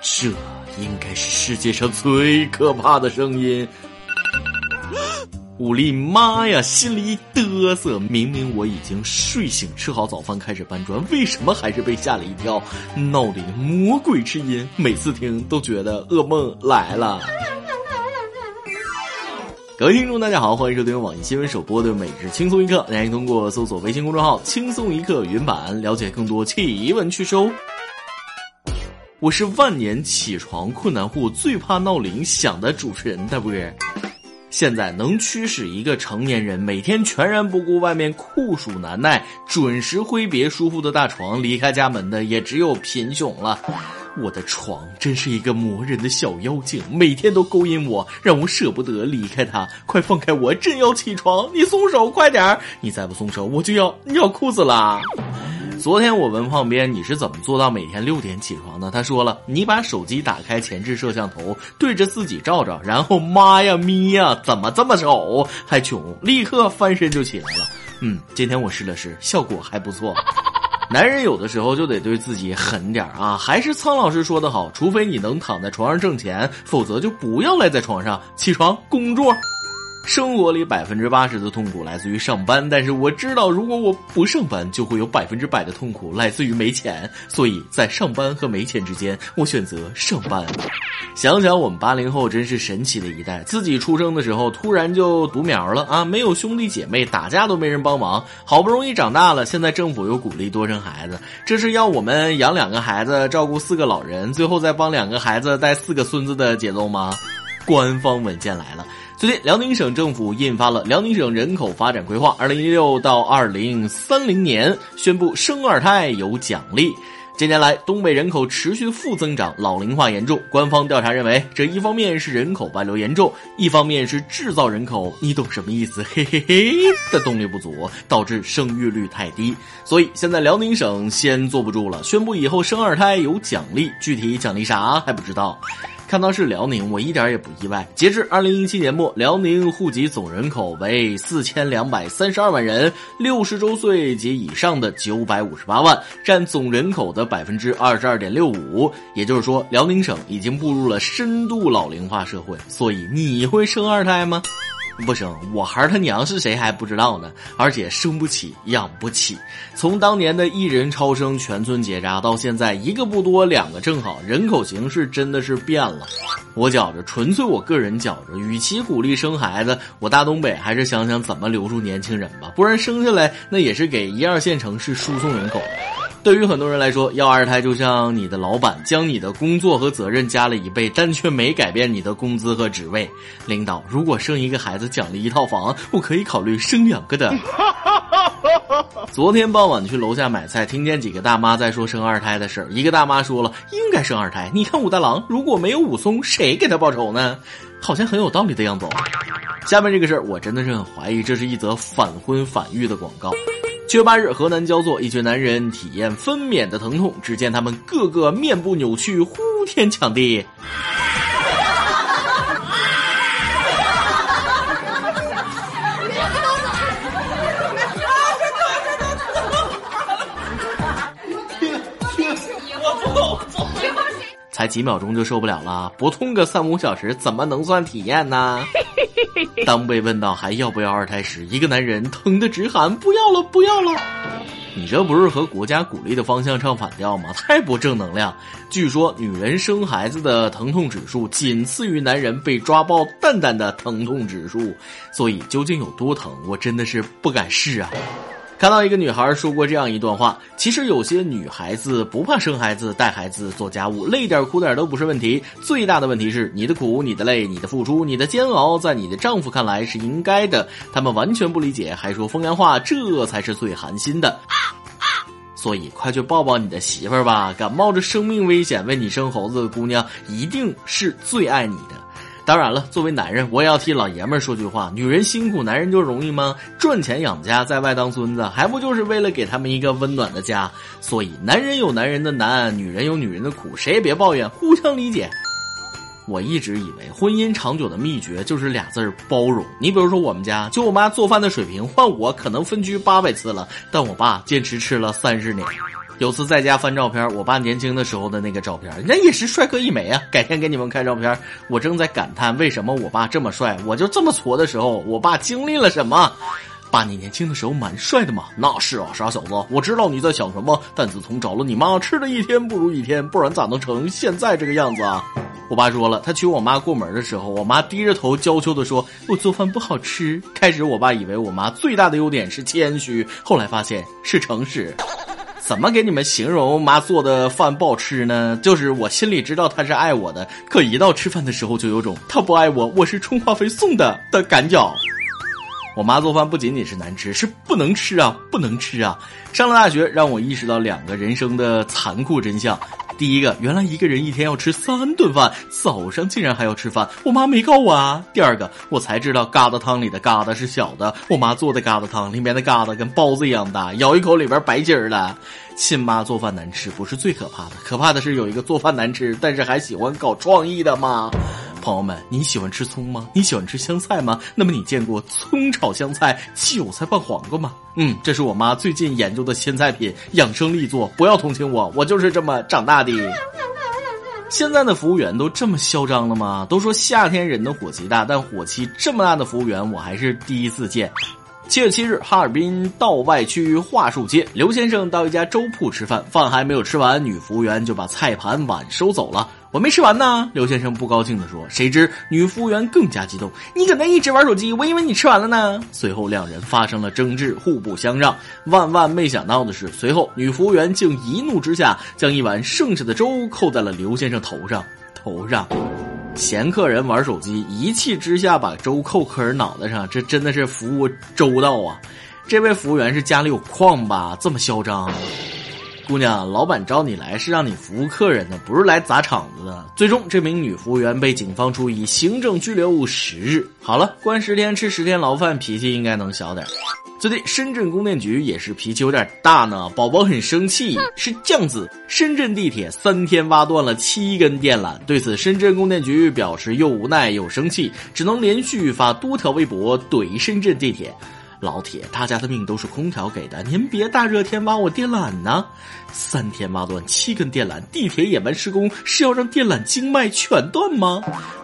这应该是世界上最可怕的声音。我的妈呀！心里一嘚瑟，明明我已经睡醒、吃好早饭、开始搬砖，为什么还是被吓了一跳？闹铃魔鬼之音，每次听都觉得噩梦来了。各位听众，大家好，欢迎收听网易新闻首播的《每日轻松一刻》，欢迎通过搜索微信公众号“轻松一刻”云版了解更多奇闻趣事哦。我是万年起床困难户，最怕闹铃响的主持人，大波。现在能驱使一个成年人每天全然不顾外面酷暑难耐，准时挥别舒服的大床离开家门的，也只有贫穷了。我的床真是一个磨人的小妖精，每天都勾引我，让我舍不得离开它。快放开我，朕要起床！你松手，快点儿！你再不松手，我就要尿裤子啦！昨天我问胖边你是怎么做到每天六点起床的？他说了，你把手机打开前置摄像头，对着自己照照，然后妈呀咪呀，怎么这么丑还穷？立刻翻身就起来了。嗯，今天我试了试，效果还不错。男人有的时候就得对自己狠点啊！还是苍老师说的好，除非你能躺在床上挣钱，否则就不要赖在床上，起床工作。生活里百分之八十的痛苦来自于上班，但是我知道，如果我不上班，就会有百分之百的痛苦来自于没钱。所以在上班和没钱之间，我选择上班。想想我们八零后真是神奇的一代，自己出生的时候突然就独苗了啊，没有兄弟姐妹，打架都没人帮忙，好不容易长大了，现在政府又鼓励多生孩子，这是要我们养两个孩子，照顾四个老人，最后再帮两个孩子带四个孙子的节奏吗？官方文件来了。最近，辽宁省政府印发了《辽宁省人口发展规划（二零一六到二零三零年）》，宣布生二胎有奖励。近年来，东北人口持续负增长，老龄化严重。官方调查认为，这一方面是人口外流严重，一方面是制造人口，你懂什么意思？嘿嘿嘿的动力不足，导致生育率太低。所以现在辽宁省先坐不住了，宣布以后生二胎有奖励，具体奖励啥还不知道。看到是辽宁，我一点也不意外。截至二零一七年末，辽宁户籍总人口为四千两百三十二万人，六十周岁及以上的九百五十八万，占总人口的百分之二十二点六五。也就是说，辽宁省已经步入了深度老龄化社会。所以，你会生二胎吗？不生，我孩他娘是谁还不知道呢，而且生不起，养不起。从当年的一人超生，全村结扎，到现在一个不多，两个正好，人口形势真的是变了。我觉着，纯粹我个人觉着，与其鼓励生孩子，我大东北还是想想怎么留住年轻人吧，不然生下来那也是给一二线城市输送人口。对于很多人来说，要二胎就像你的老板将你的工作和责任加了一倍，但却没改变你的工资和职位。领导，如果生一个孩子奖励一套房，我可以考虑生两个的。昨天傍晚去楼下买菜，听见几个大妈在说生二胎的事。一个大妈说了，应该生二胎。你看武大郎，如果没有武松，谁给他报仇呢？好像很有道理的样子。下面这个事儿，我真的是很怀疑，这是一则反婚反育的广告。七月八日，河南焦作一群男人体验分娩的疼痛，只见他们个个面部扭曲，呼天抢地。才几秒钟就受不了了，不痛个三五小时怎么能算体验呢？当被问到还要不要二胎时，一个男人疼得直喊不要了，不要了！你这不是和国家鼓励的方向唱反调吗？太不正能量！据说女人生孩子的疼痛指数仅次于男人被抓爆蛋蛋的疼痛指数，所以究竟有多疼，我真的是不敢试啊！看到一个女孩说过这样一段话：其实有些女孩子不怕生孩子、带孩子、做家务，累点苦点都不是问题。最大的问题是你的苦、你的累、你的付出、你的煎熬，在你的丈夫看来是应该的，他们完全不理解，还说风凉话，这才是最寒心的。所以，快去抱抱你的媳妇儿吧！敢冒着生命危险为你生猴子的姑娘，一定是最爱你的。当然了，作为男人，我也要替老爷们儿说句话：女人辛苦，男人就容易吗？赚钱养家，在外当孙子，还不就是为了给他们一个温暖的家？所以，男人有男人的难，女人有女人的苦，谁也别抱怨，互相理解。我一直以为婚姻长久的秘诀就是俩字儿包容。你比如说，我们家就我妈做饭的水平，换我可能分居八百次了，但我爸坚持吃了三十年。有次在家翻照片，我爸年轻的时候的那个照片，那也是帅哥一枚啊！改天给你们看照片。我正在感叹为什么我爸这么帅，我就这么矬的时候，我爸经历了什么？爸，你年轻的时候蛮帅的嘛。那是啊，傻小子，我知道你在想什么。但自从找了你妈，吃的一天不如一天，不然咋能成现在这个样子啊？我爸说了，他娶我妈过门的时候，我妈低着头娇羞的说：“我做饭不好吃。”开始我爸以为我妈最大的优点是谦虚，后来发现是诚实。怎么给你们形容妈做的饭不好吃呢？就是我心里知道她是爱我的，可一到吃饭的时候就有种她不爱我，我是充话费送的的感觉。我妈做饭不仅仅是难吃，是不能吃啊，不能吃啊！上了大学，让我意识到两个人生的残酷真相。第一个，原来一个人一天要吃三顿饭，早上竟然还要吃饭，我妈没告我啊。第二个，我才知道疙瘩汤里的疙瘩是小的，我妈做的疙瘩汤里面的疙瘩跟包子一样大，咬一口里边白筋儿了。亲妈做饭难吃不是最可怕的，可怕的是有一个做饭难吃，但是还喜欢搞创意的妈。朋友们，你喜欢吃葱吗？你喜欢吃香菜吗？那么你见过葱炒香菜、韭菜拌黄瓜吗？嗯，这是我妈最近研究的新菜品，养生力作。不要同情我，我就是这么长大的。现在的服务员都这么嚣张了吗？都说夏天人的火气大，但火气这么大的服务员我还是第一次见。七月七日，哈尔滨道外区桦树街，刘先生到一家粥铺吃饭，饭还没有吃完，女服务员就把菜盘碗收走了。我没吃完呢，刘先生不高兴地说。谁知女服务员更加激动：“你搁那一直玩手机，我以为你吃完了呢。”随后两人发生了争执，互不相让。万万没想到的是，随后女服务员竟一怒之下将一碗剩下的粥扣在了刘先生头上。头上，嫌客人玩手机，一气之下把粥扣客人脑袋上，这真的是服务周到啊！这位服务员是家里有矿吧？这么嚣张。姑娘，老板招你来是让你服务客人的，不是来砸场子的。最终，这名女服务员被警方处以行政拘留十日。好了，关十天吃十天牢饭，脾气应该能小点。最近，深圳供电局也是脾气有点大呢，宝宝很生气。是酱子，深圳地铁三天挖断了七根电缆。对此，深圳供电局表示又无奈又生气，只能连续发多条微博怼深圳地铁。老铁，大家的命都是空调给的，您别大热天挖我电缆呢！三天挖断七根电缆，地铁野蛮施工是要让电缆经脉全断吗？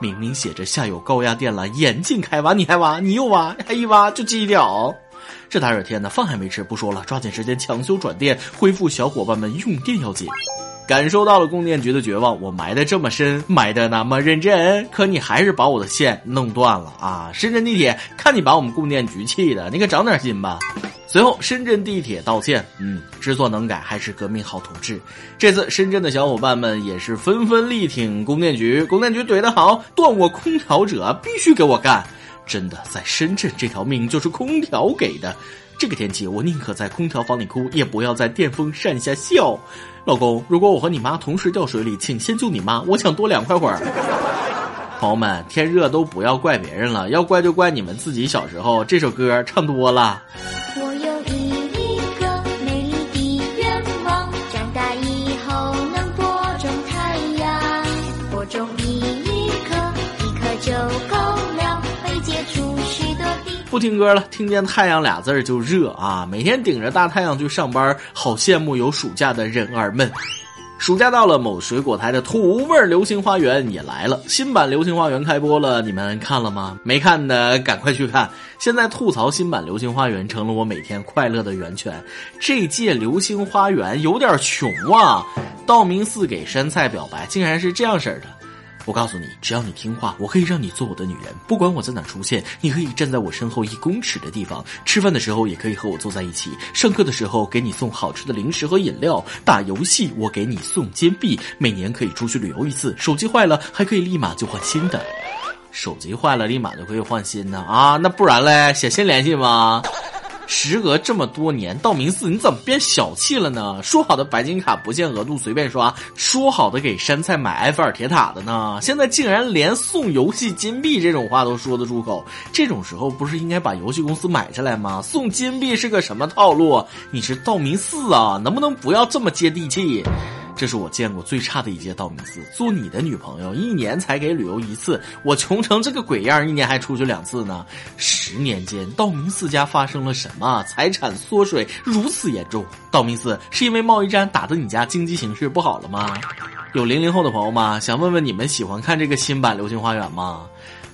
明明写着下有高压电缆，严禁开挖，你还挖，你又挖，还一挖就击掉。这大热天的，饭还没吃，不说了，抓紧时间抢修转电，恢复小伙伴们用电要紧。感受到了供电局的绝望，我埋的这么深，埋的那么认真，可你还是把我的线弄断了啊！深圳地铁，看你把我们供电局气的，你可长点心吧。随后，深圳地铁道歉，嗯，知错能改，还是革命好同志。这次深圳的小伙伴们也是纷纷力挺供电局，供电局怼得好，断我空调者必须给我干！真的，在深圳这条命就是空调给的。这个天气，我宁可在空调房里哭，也不要在电风扇下笑。老公，如果我和你妈同时掉水里，请先救你妈，我想多凉快会儿。朋友们，天热都不要怪别人了，要怪就怪你们自己小时候这首歌唱多了。不听歌了，听见太阳俩字儿就热啊！每天顶着大太阳去上班，好羡慕有暑假的人儿们。暑假到了，某水果台的土味流星花园也来了。新版流星花园开播了，你们看了吗？没看的赶快去看。现在吐槽新版流星花园成了我每天快乐的源泉。这届流星花园有点穷啊！道明寺给山菜表白，竟然是这样式的。我告诉你，只要你听话，我可以让你做我的女人。不管我在哪出现，你可以站在我身后一公尺的地方。吃饭的时候也可以和我坐在一起。上课的时候给你送好吃的零食和饮料。打游戏我给你送金币。每年可以出去旅游一次。手机坏了还可以立马就换新的。手机坏了立马就可以换新的啊？那不然嘞？写信联系吗？时隔这么多年，道明寺你怎么变小气了呢？说好的白金卡不限额度随便刷，说好的给山菜买埃菲尔铁塔的呢？现在竟然连送游戏金币这种话都说得出口，这种时候不是应该把游戏公司买下来吗？送金币是个什么套路？你是道明寺啊？能不能不要这么接地气？这是我见过最差的一届道明寺。做你的女朋友，一年才给旅游一次，我穷成这个鬼样，一年还出去两次呢。十年间，道明寺家发生了什么？财产缩水如此严重？道明寺是因为贸易战打得你家经济形势不好了吗？有零零后的朋友吗？想问问你们喜欢看这个新版《流星花园》吗？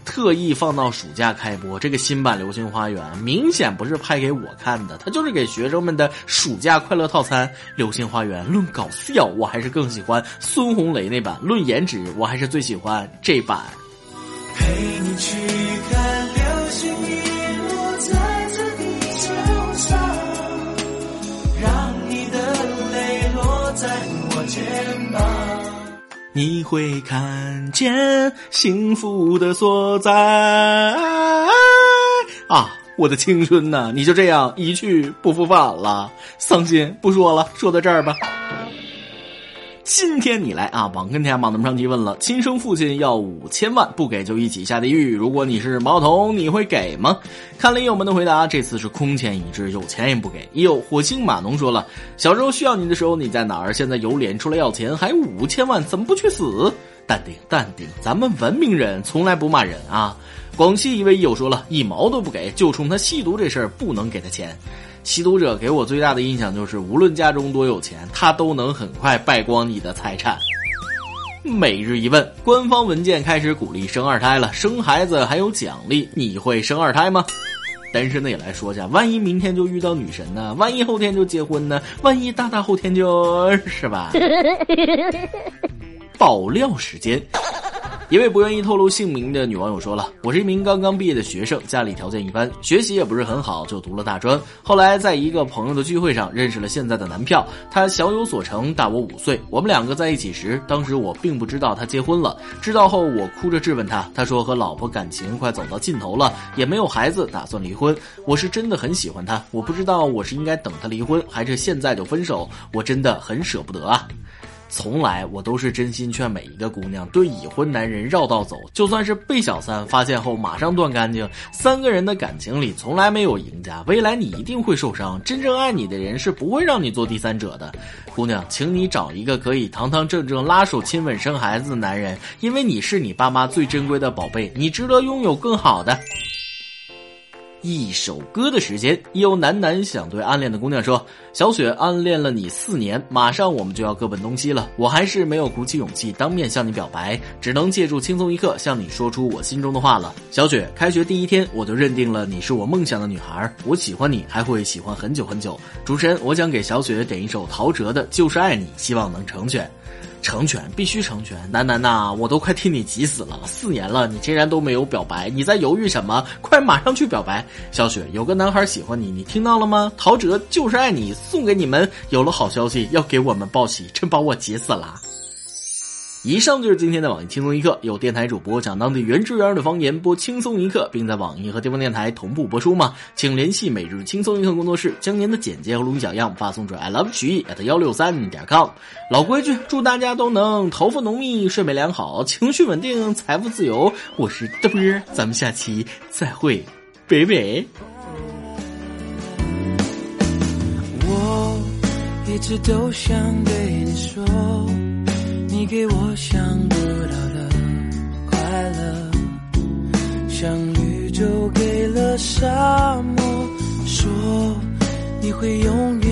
特意放到暑假开播，这个新版《流星花园》明显不是拍给我看的，它就是给学生们的暑假快乐套餐。《流星花园》论搞笑，我还是更喜欢孙红雷那版；论颜值，我还是最喜欢这版。陪你去看你会看见幸福的所在啊！我的青春呐，你就这样一去不复返了，伤心不说了，说到这儿吧。今天你来啊！网跟天网那么上提问了：亲生父亲要五千万，不给就一起下地狱。如果你是毛童，你会给吗？看了友们的回答，这次是空前一致，有钱也不给。有火星码农说了：小时候需要你的时候你在哪儿？现在有脸出来要钱，还五千万，怎么不去死？淡定淡定，咱们文明人从来不骂人啊。广西一位友说了一毛都不给，就冲他吸毒这事儿不能给他钱。吸毒者给我最大的印象就是，无论家中多有钱，他都能很快败光你的财产。每日一问，官方文件开始鼓励生二胎了，生孩子还有奖励，你会生二胎吗？单身的也来说一下，万一明天就遇到女神呢？万一后天就结婚呢？万一大大后天就是吧？爆料时间。一位不愿意透露姓名的女网友说了：“我是一名刚刚毕业的学生，家里条件一般，学习也不是很好，就读了大专。后来在一个朋友的聚会上认识了现在的男票，他小有所成，大我五岁。我们两个在一起时，当时我并不知道他结婚了，知道后我哭着质问他，他说和老婆感情快走到尽头了，也没有孩子，打算离婚。我是真的很喜欢他，我不知道我是应该等他离婚，还是现在就分手，我真的很舍不得啊。”从来我都是真心劝每一个姑娘对已婚男人绕道走，就算是被小三发现后马上断干净。三个人的感情里从来没有赢家，未来你一定会受伤。真正爱你的人是不会让你做第三者的。姑娘，请你找一个可以堂堂正正拉手亲吻生孩子的男人，因为你是你爸妈最珍贵的宝贝，你值得拥有更好的。一首歌的时间，有男男想对暗恋的姑娘说：“小雪，暗恋了你四年，马上我们就要各奔东西了，我还是没有鼓起勇气当面向你表白，只能借助轻松一刻向你说出我心中的话了。”小雪，开学第一天我就认定了你是我梦想的女孩，我喜欢你，还会喜欢很久很久。主持人，我想给小雪点一首陶喆的《就是爱你》，希望能成全。成全必须成全，楠楠呐，我都快替你急死了。四年了，你竟然都没有表白，你在犹豫什么？快马上去表白！小雪，有个男孩喜欢你，你听到了吗？陶喆就是爱你，送给你们。有了好消息，要给我们报喜，真把我急死了。以上就是今天的网易轻松一刻，有电台主播讲当地原汁原味的方言，播轻松一刻，并在网易和地方电台同步播出吗？请联系每日轻松一刻工作室，将您的简介和录音小样发送至 i love 曲艺 at 幺六三点 com。老规矩，祝大家都能头发浓密、睡眠良好、情绪稳定、财富自由。我是嘚啵，咱们下期再会，拜拜。我一直都想对你说。你给我想不到的快乐，像宇宙给了沙漠，说你会永远。